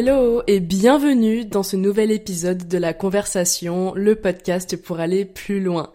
Hello et bienvenue dans ce nouvel épisode de la conversation, le podcast pour aller plus loin.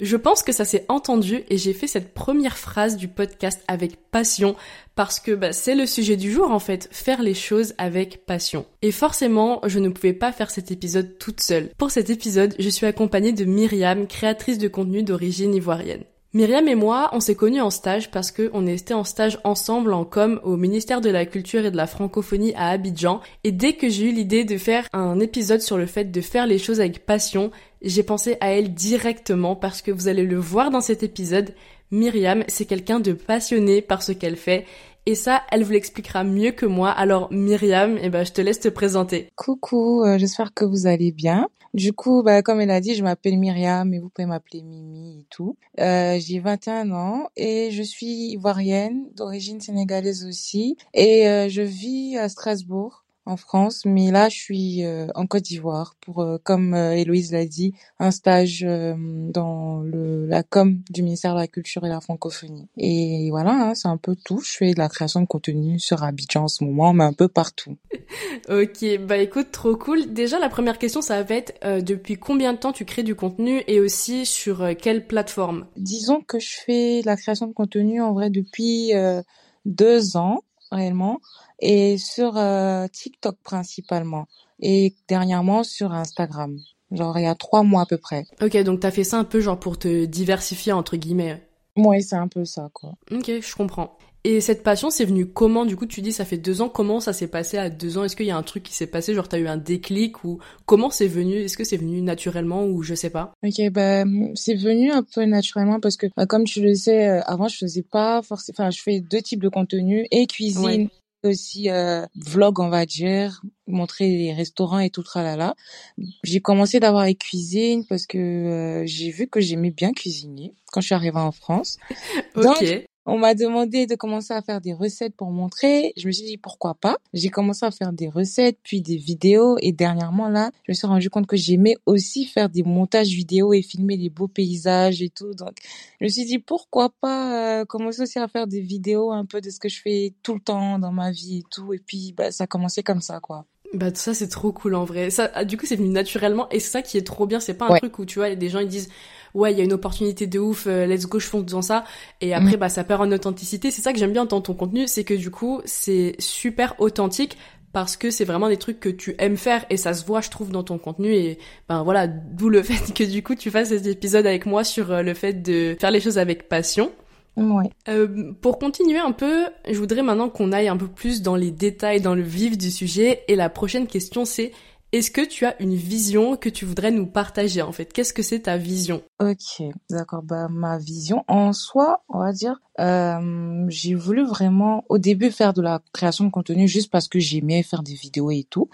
Je pense que ça s'est entendu et j'ai fait cette première phrase du podcast avec passion parce que bah, c'est le sujet du jour en fait, faire les choses avec passion. Et forcément, je ne pouvais pas faire cet épisode toute seule. Pour cet épisode, je suis accompagnée de Myriam, créatrice de contenu d'origine ivoirienne. Myriam et moi, on s'est connus en stage parce qu'on était en stage ensemble en com au ministère de la Culture et de la Francophonie à Abidjan. Et dès que j'ai eu l'idée de faire un épisode sur le fait de faire les choses avec passion, j'ai pensé à elle directement parce que vous allez le voir dans cet épisode. Myriam, c'est quelqu'un de passionné par ce qu'elle fait et ça, elle vous l'expliquera mieux que moi. Alors Myriam, eh ben, je te laisse te présenter. Coucou, euh, j'espère que vous allez bien. Du coup, bah, comme elle a dit, je m'appelle Myriam et vous pouvez m'appeler Mimi et tout. Euh, j'ai 21 ans et je suis ivoirienne, d'origine sénégalaise aussi. Et euh, je vis à Strasbourg en France, mais là je suis euh, en Côte d'Ivoire pour, euh, comme euh, Héloïse l'a dit, un stage dans le, la com du ministère de la Culture et de la Francophonie. Et voilà, hein, c'est un peu tout. Je fais de la création de contenu sur Abidjan en ce moment, mais un peu partout. ok, bah écoute, trop cool. Déjà la première question, ça va être depuis combien de temps tu crées du contenu et aussi sur quelle plateforme? Disons que je fais de la création de contenu en vrai depuis deux ans réellement et sur euh, TikTok principalement et dernièrement sur Instagram. Genre il y a trois mois à peu près. Ok, donc t'as fait ça un peu genre pour te diversifier entre guillemets. Oui, c'est un peu ça quoi. Ok, je comprends. Et cette passion, c'est venu comment? Du coup, tu dis ça fait deux ans. Comment ça s'est passé à deux ans? Est-ce qu'il y a un truc qui s'est passé? Genre, t'as eu un déclic ou comment c'est venu? Est-ce que c'est venu naturellement ou je sais pas? Ok, ben c'est venu un peu naturellement parce que, bah, comme tu le sais, euh, avant je faisais pas forcément. Enfin, je fais deux types de contenu et cuisine aussi euh, vlog on va dire montrer les restaurants et tout tralala. J'ai commencé d'avoir les cuisines parce que euh, j'ai vu que j'aimais bien cuisiner quand je suis arrivée en France. Ok on m'a demandé de commencer à faire des recettes pour montrer. Je me suis dit pourquoi pas? J'ai commencé à faire des recettes, puis des vidéos. Et dernièrement, là, je me suis rendu compte que j'aimais aussi faire des montages vidéo et filmer les beaux paysages et tout. Donc, je me suis dit pourquoi pas euh, commencer aussi à faire des vidéos un peu de ce que je fais tout le temps dans ma vie et tout. Et puis, bah, ça a commencé comme ça, quoi. Bah tout ça c'est trop cool en vrai. Ça ah, du coup c'est venu naturellement et c'est ça qui est trop bien, c'est pas un truc où tu vois, des gens ils disent ouais, il y a une opportunité de ouf, euh, let's go, je fonce dans ça et après mm. bah ça perd en authenticité. C'est ça que j'aime bien dans ton contenu, c'est que du coup, c'est super authentique parce que c'est vraiment des trucs que tu aimes faire et ça se voit je trouve dans ton contenu et ben voilà d'où le fait que du coup tu fasses cet épisode avec moi sur euh, le fait de faire les choses avec passion Ouais. Euh, pour continuer un peu, je voudrais maintenant qu'on aille un peu plus dans les détails, dans le vif du sujet. Et la prochaine question, c'est est-ce que tu as une vision que tu voudrais nous partager en fait? Qu'est-ce que c'est ta vision? Ok, d'accord. Bah ma vision en soi, on va dire, euh, j'ai voulu vraiment au début faire de la création de contenu juste parce que j'aimais faire des vidéos et tout.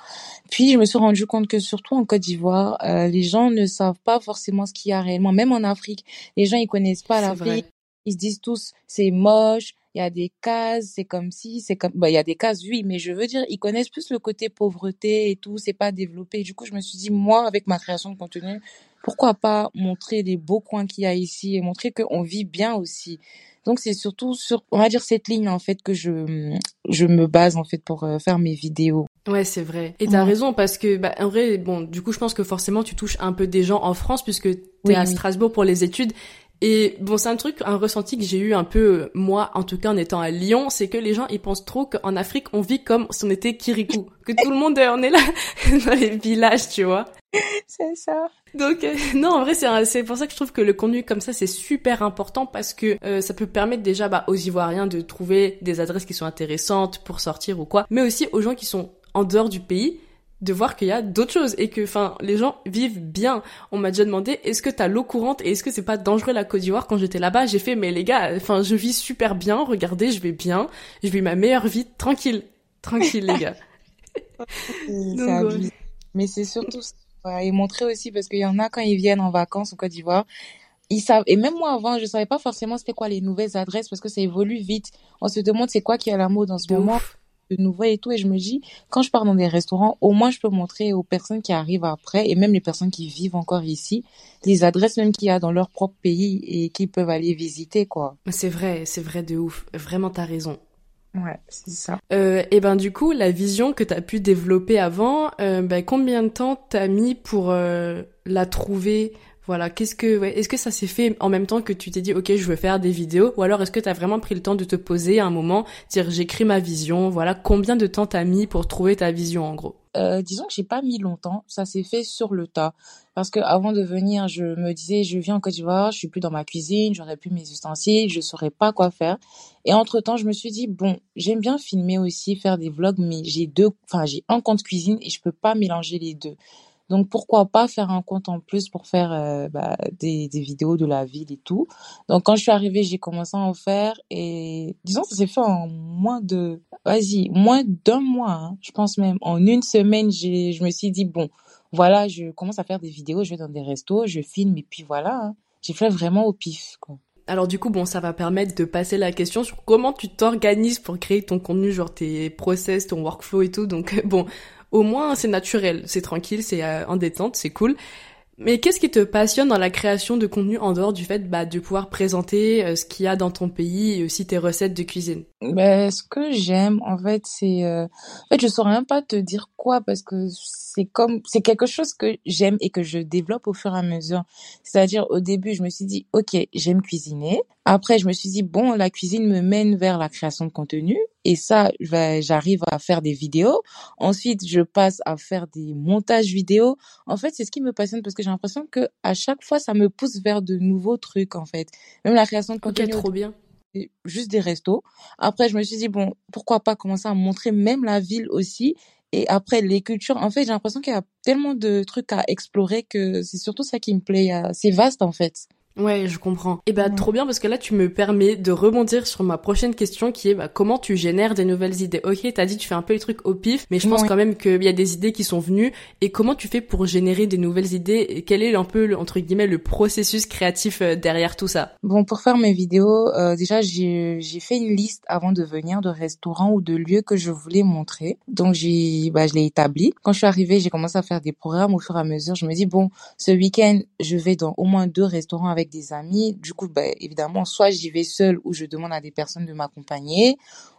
Puis je me suis rendu compte que surtout en Côte d'Ivoire, euh, les gens ne savent pas forcément ce qu'il y a réellement. Même en Afrique, les gens ils connaissent pas l'Afrique ils se disent tous c'est moche, il y a des cases, c'est comme si, c'est comme, bah, il y a des cases, oui, mais je veux dire, ils connaissent plus le côté pauvreté et tout, c'est pas développé. Du coup, je me suis dit, moi, avec ma création de contenu, pourquoi pas montrer les beaux coins qu'il y a ici et montrer qu'on vit bien aussi. Donc, c'est surtout sur, on va dire, cette ligne, en fait, que je, je me base, en fait, pour euh, faire mes vidéos. Ouais, c'est vrai. Et t'as raison parce que, bah, en vrai, bon, du coup, je pense que forcément, tu touches un peu des gens en France puisque t'es à Strasbourg pour les études et bon, c'est un truc, un ressenti que j'ai eu un peu, moi, en tout cas en étant à Lyon, c'est que les gens, ils pensent trop qu'en Afrique, on vit comme si on était Kirikou. Que tout le monde, on est là dans les villages, tu vois. C'est ça. Donc, euh, non, en vrai, c'est pour ça que je trouve que le contenu comme ça, c'est super important parce que euh, ça peut permettre déjà bah, aux Ivoiriens de trouver des adresses qui sont intéressantes pour sortir ou quoi, mais aussi aux gens qui sont en dehors du pays de voir qu'il y a d'autres choses et que enfin les gens vivent bien. On m'a déjà demandé est-ce que t'as l'eau courante et est-ce que c'est pas dangereux la Côte d'Ivoire quand j'étais là-bas? J'ai fait mais les gars, enfin je vis super bien, regardez, je vais bien, je vis ma meilleure vie tranquille, tranquille les gars. Mais c'est surtout ça. et montrer aussi parce qu'il y en a quand ils viennent en vacances en Côte d'Ivoire, ils savent et même moi avant je savais pas forcément c'était quoi les nouvelles adresses parce que ça évolue vite. On se demande c'est quoi qui à la mode en ce moment de nouveau et tout. Et je me dis, quand je pars dans des restaurants, au moins je peux montrer aux personnes qui arrivent après et même les personnes qui vivent encore ici, les adresses même qu'il y a dans leur propre pays et qui peuvent aller visiter, quoi. C'est vrai, c'est vrai de ouf. Vraiment, t'as raison. Ouais, c'est ça. Euh, et ben du coup, la vision que tu as pu développer avant, euh, ben, combien de temps t'as mis pour euh, la trouver Voilà, qu'est-ce que, est-ce que ça s'est fait en même temps que tu t'es dit, ok, je veux faire des vidéos, ou alors est-ce que tu as vraiment pris le temps de te poser à un moment, dire j'écris ma vision, voilà, combien de temps t'as mis pour trouver ta vision en gros? Euh, disons que j'ai pas mis longtemps, ça s'est fait sur le tas. Parce que avant de venir, je me disais, je viens en Côte d'Ivoire, je suis plus dans ma cuisine, j'aurais plus mes ustensiles, je saurais pas quoi faire. Et entre temps, je me suis dit, bon, j'aime bien filmer aussi, faire des vlogs, mais j'ai deux, enfin, j'ai un compte cuisine et je peux pas mélanger les deux. Donc pourquoi pas faire un compte en plus pour faire euh, bah, des, des vidéos de la ville et tout. Donc quand je suis arrivée, j'ai commencé à en faire et disons ça s'est fait en moins de, vas-y, moins d'un mois. Hein. je pense même en une semaine, j'ai, je me suis dit bon, voilà, je commence à faire des vidéos, je vais dans des restos, je filme et puis voilà. Hein. J'ai fait vraiment au pif quoi. Alors du coup, bon, ça va permettre de passer la question sur comment tu t'organises pour créer ton contenu, genre tes process, ton workflow et tout. Donc bon, au moins c'est naturel, c'est tranquille, c'est euh, en détente, c'est cool. Mais qu'est-ce qui te passionne dans la création de contenu en dehors du fait bah, de pouvoir présenter euh, ce qu'il y a dans ton pays et aussi tes recettes de cuisine? Ben, Ce que j'aime, en fait, c'est... Euh... En fait, je saurais même pas te dire quoi parce que c'est comme... C'est quelque chose que j'aime et que je développe au fur et à mesure. C'est-à-dire, au début, je me suis dit, OK, j'aime cuisiner. Après, je me suis dit, bon, la cuisine me mène vers la création de contenu. Et ça, j'arrive à faire des vidéos. Ensuite, je passe à faire des montages vidéo. En fait, c'est ce qui me passionne parce que j'ai l'impression que à chaque fois, ça me pousse vers de nouveaux trucs, en fait. Même la création de contenu. Ok, trop bien. Juste des restos. Après, je me suis dit, bon, pourquoi pas commencer à montrer même la ville aussi. Et après, les cultures, en fait, j'ai l'impression qu'il y a tellement de trucs à explorer que c'est surtout ça qui me plaît. C'est vaste, en fait. Ouais, je comprends. Et eh bah trop bien parce que là tu me permets de rebondir sur ma prochaine question qui est bah, comment tu génères des nouvelles idées? Ok, t'as dit tu fais un peu les trucs au pif, mais je pense quand même qu'il y a des idées qui sont venues. Et comment tu fais pour générer des nouvelles idées? Et quel est un peu le, entre guillemets le processus créatif euh, derrière tout ça? Bon, pour faire mes vidéos, euh, déjà j'ai fait une liste avant de venir de restaurants ou de lieux que je voulais montrer. Donc j'ai bah je l'ai établi. Quand je suis arrivée, j'ai commencé à faire des programmes au fur et à mesure. Je me dis bon, ce week-end je vais dans au moins deux restaurants des amis. Du coup, bah, évidemment, soit j'y vais seule ou je demande à des personnes de m'accompagner.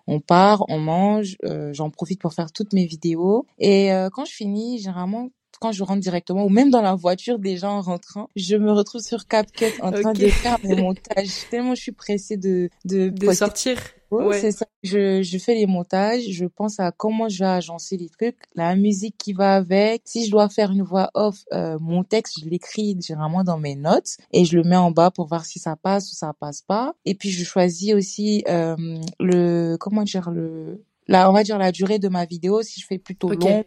On part, on mange, euh, j'en profite pour faire toutes mes vidéos. Et euh, quand je finis, généralement, quand je rentre directement ou même dans la voiture déjà en rentrant, je me retrouve sur CapCut en train de faire mon montage. Tellement je suis pressée de de, de sortir. Ouais. C'est ça. Je, je fais les montages, je pense à comment je vais agencer les trucs, la musique qui va avec. Si je dois faire une voix off, euh, mon texte, je l'écris généralement dans mes notes et je le mets en bas pour voir si ça passe ou ça passe pas. Et puis je choisis aussi euh, le comment dire le la on va dire la durée de ma vidéo si je fais plutôt long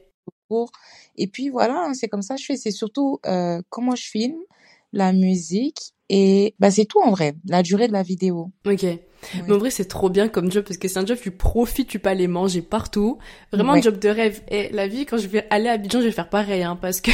Et puis voilà, hein, c'est comme ça que je fais. C'est surtout euh, comment je filme, la musique et bah c'est tout en vrai, la durée de la vidéo. Ok. Mais en vrai, c'est trop bien comme job parce que c'est un job, tu profites, tu peux aller manger partout. Vraiment un job de rêve. Et la vie, quand je vais aller à Abidjan, je vais faire pareil, hein, parce que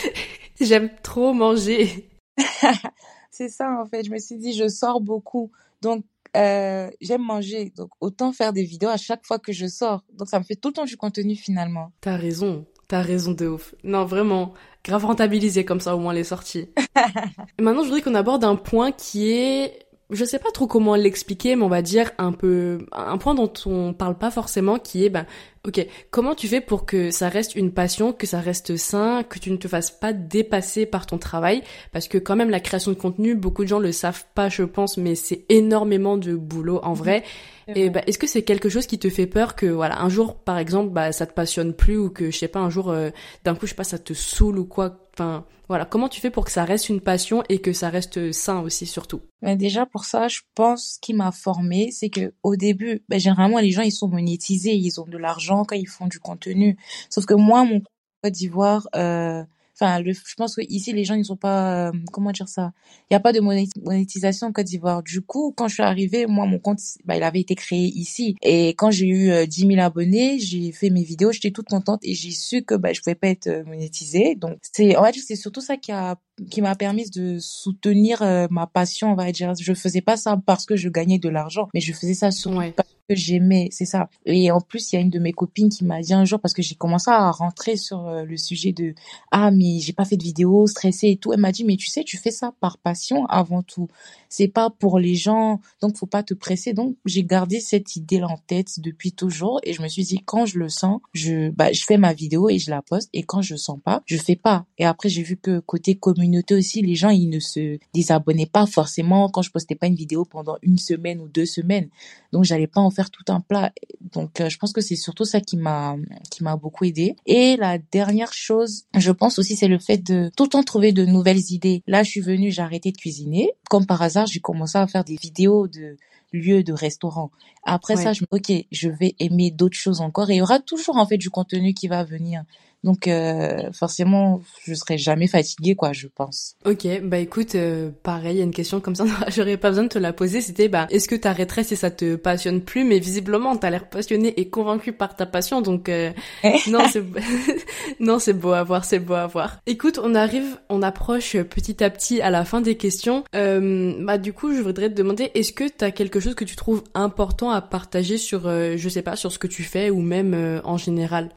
j'aime trop manger. c'est ça, en fait. Je me suis dit, je sors beaucoup. Donc, euh, j'aime manger. Donc, autant faire des vidéos à chaque fois que je sors. Donc, ça me fait tout le temps du contenu finalement. T'as raison. T'as raison de ouf. Non, vraiment, grave rentabilisé comme ça au moins les sorties. Maintenant, je voudrais qu'on aborde un point qui est je sais pas trop comment l'expliquer, mais on va dire un peu un point dont on parle pas forcément, qui est ben ok comment tu fais pour que ça reste une passion, que ça reste sain, que tu ne te fasses pas dépasser par ton travail, parce que quand même la création de contenu, beaucoup de gens le savent pas, je pense, mais c'est énormément de boulot en vrai. Et bah, est-ce que c'est quelque chose qui te fait peur que voilà un jour par exemple bah ça te passionne plus ou que je sais pas un jour euh, d'un coup je sais pas ça te saoule ou quoi enfin voilà comment tu fais pour que ça reste une passion et que ça reste sain aussi surtout? Bah, déjà pour ça je pense ce qui m'a formé c'est que au début bah, généralement les gens ils sont monétisés ils ont de l'argent quand ils font du contenu. Sauf que moi mon Côte d'Ivoire euh, enfin le, je pense que ici les gens ils sont pas euh, comment dire ça? Il y a pas de monétisation en Côte d'Ivoire. Du coup quand je suis arrivée moi mon compte bah, il avait été créé ici. Et quand j'ai eu euh, 10 000 abonnés j'ai fait mes vidéos j'étais toute contente et j'ai su que bah je pouvais pas être euh, monétisée. Donc c'est on va dire c'est surtout ça qui a qui m'a permis de soutenir euh, ma passion on va dire. Je faisais pas ça parce que je gagnais de l'argent mais je faisais ça surtout que j'aimais, c'est ça. Et en plus, il y a une de mes copines qui m'a dit un jour, parce que j'ai commencé à rentrer sur euh, le sujet de ah mais j'ai pas fait de vidéo, stressée et tout. Elle m'a dit mais tu sais, tu fais ça par passion avant tout. C'est pas pour les gens, donc faut pas te presser. Donc j'ai gardé cette idée là en tête depuis toujours et je me suis dit quand je le sens, je bah je fais ma vidéo et je la poste et quand je sens pas, je fais pas. Et après j'ai vu que côté communauté aussi, les gens ils ne se désabonnaient pas forcément quand je postais pas une vidéo pendant une semaine ou deux semaines. Donc j'allais pas en faire tout un plat. Donc euh, je pense que c'est surtout ça qui m'a qui m'a beaucoup aidé. Et la dernière chose, je pense aussi c'est le fait de tout le temps trouver de nouvelles idées. Là, je suis venue, j'ai arrêté de cuisiner. Comme par hasard, j'ai commencé à faire des vidéos de lieux de restaurants. Après ça, je me ok, je vais aimer d'autres choses encore et il y aura toujours en fait du contenu qui va venir. Donc euh, forcément, je serai jamais fatiguée, quoi, je pense. Ok, bah écoute, euh, pareil, il y a une question comme ça, j'aurais pas besoin de te la poser. C'était, bah, est-ce que t'arrêterais si ça te passionne plus? Mais visiblement, t'as l'air passionné et convaincu par ta passion, donc euh, non, c'est non, c'est beau à voir, c'est beau à voir. Écoute, on arrive, on approche petit à petit à la fin des questions. bah du coup, je voudrais te demander, est-ce que t'as quelque chose que tu trouves important à partager sur, je sais pas, sur ce que tu fais ou même en général?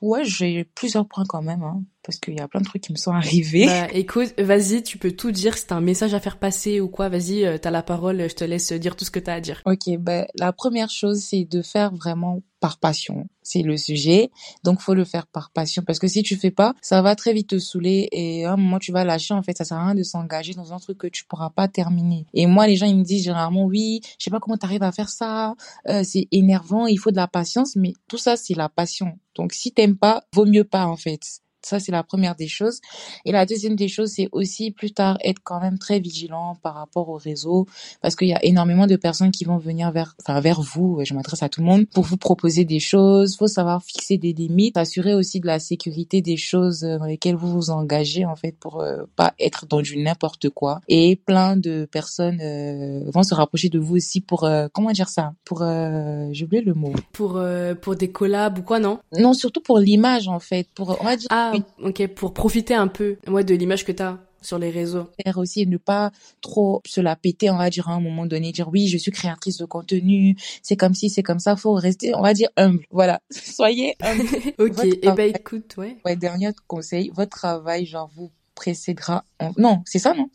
Ouais, j'ai plusieurs points quand même, hein, parce qu'il y a plein de trucs qui me sont arrivés. Bah, écoute, vas-y, tu peux tout dire. Si t'as un message à faire passer ou quoi, vas-y, euh, t'as la parole. Je te laisse dire tout ce que t'as à dire. Ok, bah, la première chose, c'est de faire vraiment par passion. C'est le sujet. Donc, faut le faire par passion. Parce que si tu fais pas, ça va très vite te saouler et à un moment, tu vas lâcher. En fait, ça sert à rien de s'engager dans un truc que tu pourras pas terminer. Et moi, les gens, ils me disent généralement, oui, je sais pas comment t'arrives à faire ça. Euh, c'est énervant. Il faut de la patience. Mais tout ça, c'est la passion. Donc, si t'aimes pas, vaut mieux pas, en fait. Ça, c'est la première des choses. Et la deuxième des choses, c'est aussi plus tard être quand même très vigilant par rapport au réseau parce qu'il y a énormément de personnes qui vont venir vers, enfin, vers vous. Je m'adresse à tout le monde pour vous proposer des choses. Faut savoir fixer des limites, assurer aussi de la sécurité des choses dans lesquelles vous vous engagez, en fait, pour euh, pas être dans du n'importe quoi. Et plein de personnes euh, vont se rapprocher de vous aussi pour, euh, comment dire ça? Pour, j'ai oublié le mot. Pour, pour des collabs ou quoi, non? Non, surtout pour l'image, en fait. Pour, on va dire, ah, ok, pour profiter un peu, ouais, de l'image que t'as sur les réseaux. Faire aussi ne pas trop se la péter, on va dire à un moment donné, dire oui, je suis créatrice de contenu, c'est comme si, c'est comme ça, faut rester, on va dire humble. Voilà, soyez humble. ok, et eh ben écoute, ouais. Ouais, dernier conseil, votre travail, genre vous précédera. Non, c'est ça, non?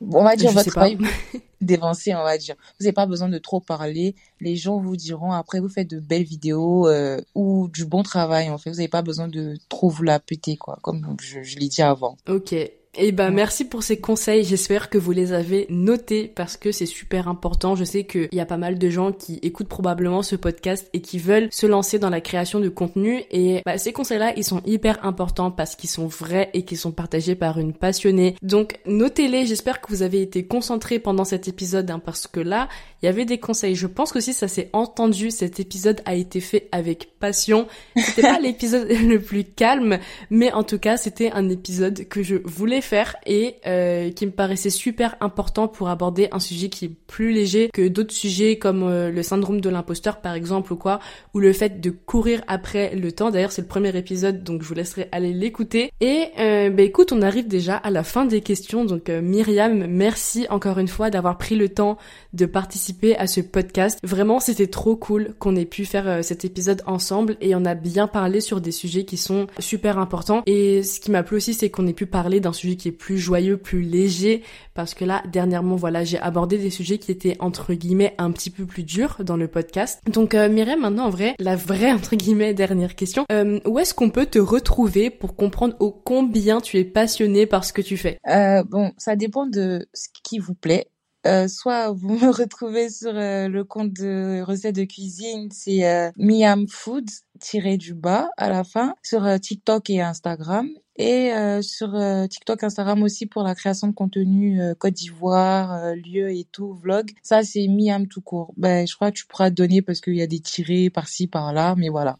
On va dire votre travail d'évancer, on va dire. Vous n'avez pas besoin de trop parler. Les gens vous diront après vous faites de belles vidéos euh, ou du bon travail en fait. Vous n'avez pas besoin de trop vous la péter quoi, comme je, je l'ai dit avant. Ok. Eh ben merci pour ces conseils. J'espère que vous les avez notés parce que c'est super important. Je sais qu'il y a pas mal de gens qui écoutent probablement ce podcast et qui veulent se lancer dans la création de contenu. Et bah, ces conseils-là, ils sont hyper importants parce qu'ils sont vrais et qu'ils sont partagés par une passionnée. Donc notez-les. J'espère que vous avez été concentrés pendant cet épisode hein, parce que là, il y avait des conseils. Je pense que si ça s'est entendu. Cet épisode a été fait avec passion. C'était pas l'épisode le plus calme, mais en tout cas, c'était un épisode que je voulais faire et euh, qui me paraissait super important pour aborder un sujet qui est plus léger que d'autres sujets comme euh, le syndrome de l'imposteur par exemple ou quoi, ou le fait de courir après le temps. D'ailleurs c'est le premier épisode donc je vous laisserai aller l'écouter. Et euh, bah écoute on arrive déjà à la fin des questions donc euh, Myriam merci encore une fois d'avoir pris le temps de participer à ce podcast. Vraiment c'était trop cool qu'on ait pu faire cet épisode ensemble et on a bien parlé sur des sujets qui sont super importants. Et ce qui m'a plu aussi c'est qu'on ait pu parler d'un sujet qui est plus joyeux, plus léger, parce que là, dernièrement, voilà, j'ai abordé des sujets qui étaient, entre guillemets, un petit peu plus durs dans le podcast. Donc, euh, maintenant, en vrai, la vraie, entre guillemets, dernière question, euh, où est-ce qu'on peut te retrouver pour comprendre au combien tu es passionné par ce que tu fais? Euh, Bon, ça dépend de ce qui vous plaît. Euh, soit vous me retrouvez sur euh, le compte de recettes de cuisine, c'est euh, Miam Food tiré du bas à la fin sur TikTok et Instagram et sur TikTok Instagram aussi pour la création de contenu Côte d'Ivoire, lieu et tout, vlog. Ça c'est Miam tout court. Ben je crois que tu pourras donner parce qu'il y a des tirés par-ci par-là, mais voilà.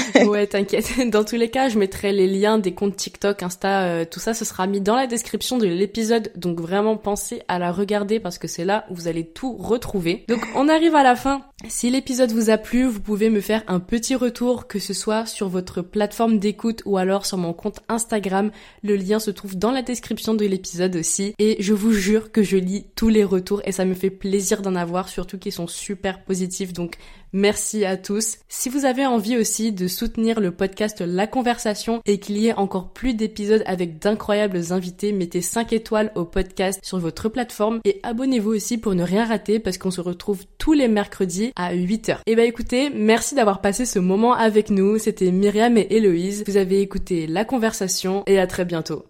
ouais, t'inquiète. Dans tous les cas, je mettrai les liens des comptes TikTok, Insta, euh, tout ça, ce sera mis dans la description de l'épisode. Donc vraiment, pensez à la regarder parce que c'est là où vous allez tout retrouver. Donc on arrive à la fin. Si l'épisode vous a plu, vous pouvez me faire un petit retour, que ce soit sur votre plateforme d'écoute ou alors sur mon compte Instagram. Le lien se trouve dans la description de l'épisode aussi. Et je vous jure que je lis tous les retours et ça me fait plaisir d'en avoir, surtout qu'ils sont super positifs. Donc Merci à tous. Si vous avez envie aussi de soutenir le podcast La Conversation et qu'il y ait encore plus d'épisodes avec d'incroyables invités, mettez 5 étoiles au podcast sur votre plateforme et abonnez-vous aussi pour ne rien rater parce qu'on se retrouve tous les mercredis à 8h. Et bah écoutez, merci d'avoir passé ce moment avec nous. C'était Myriam et Héloïse. Vous avez écouté La Conversation et à très bientôt.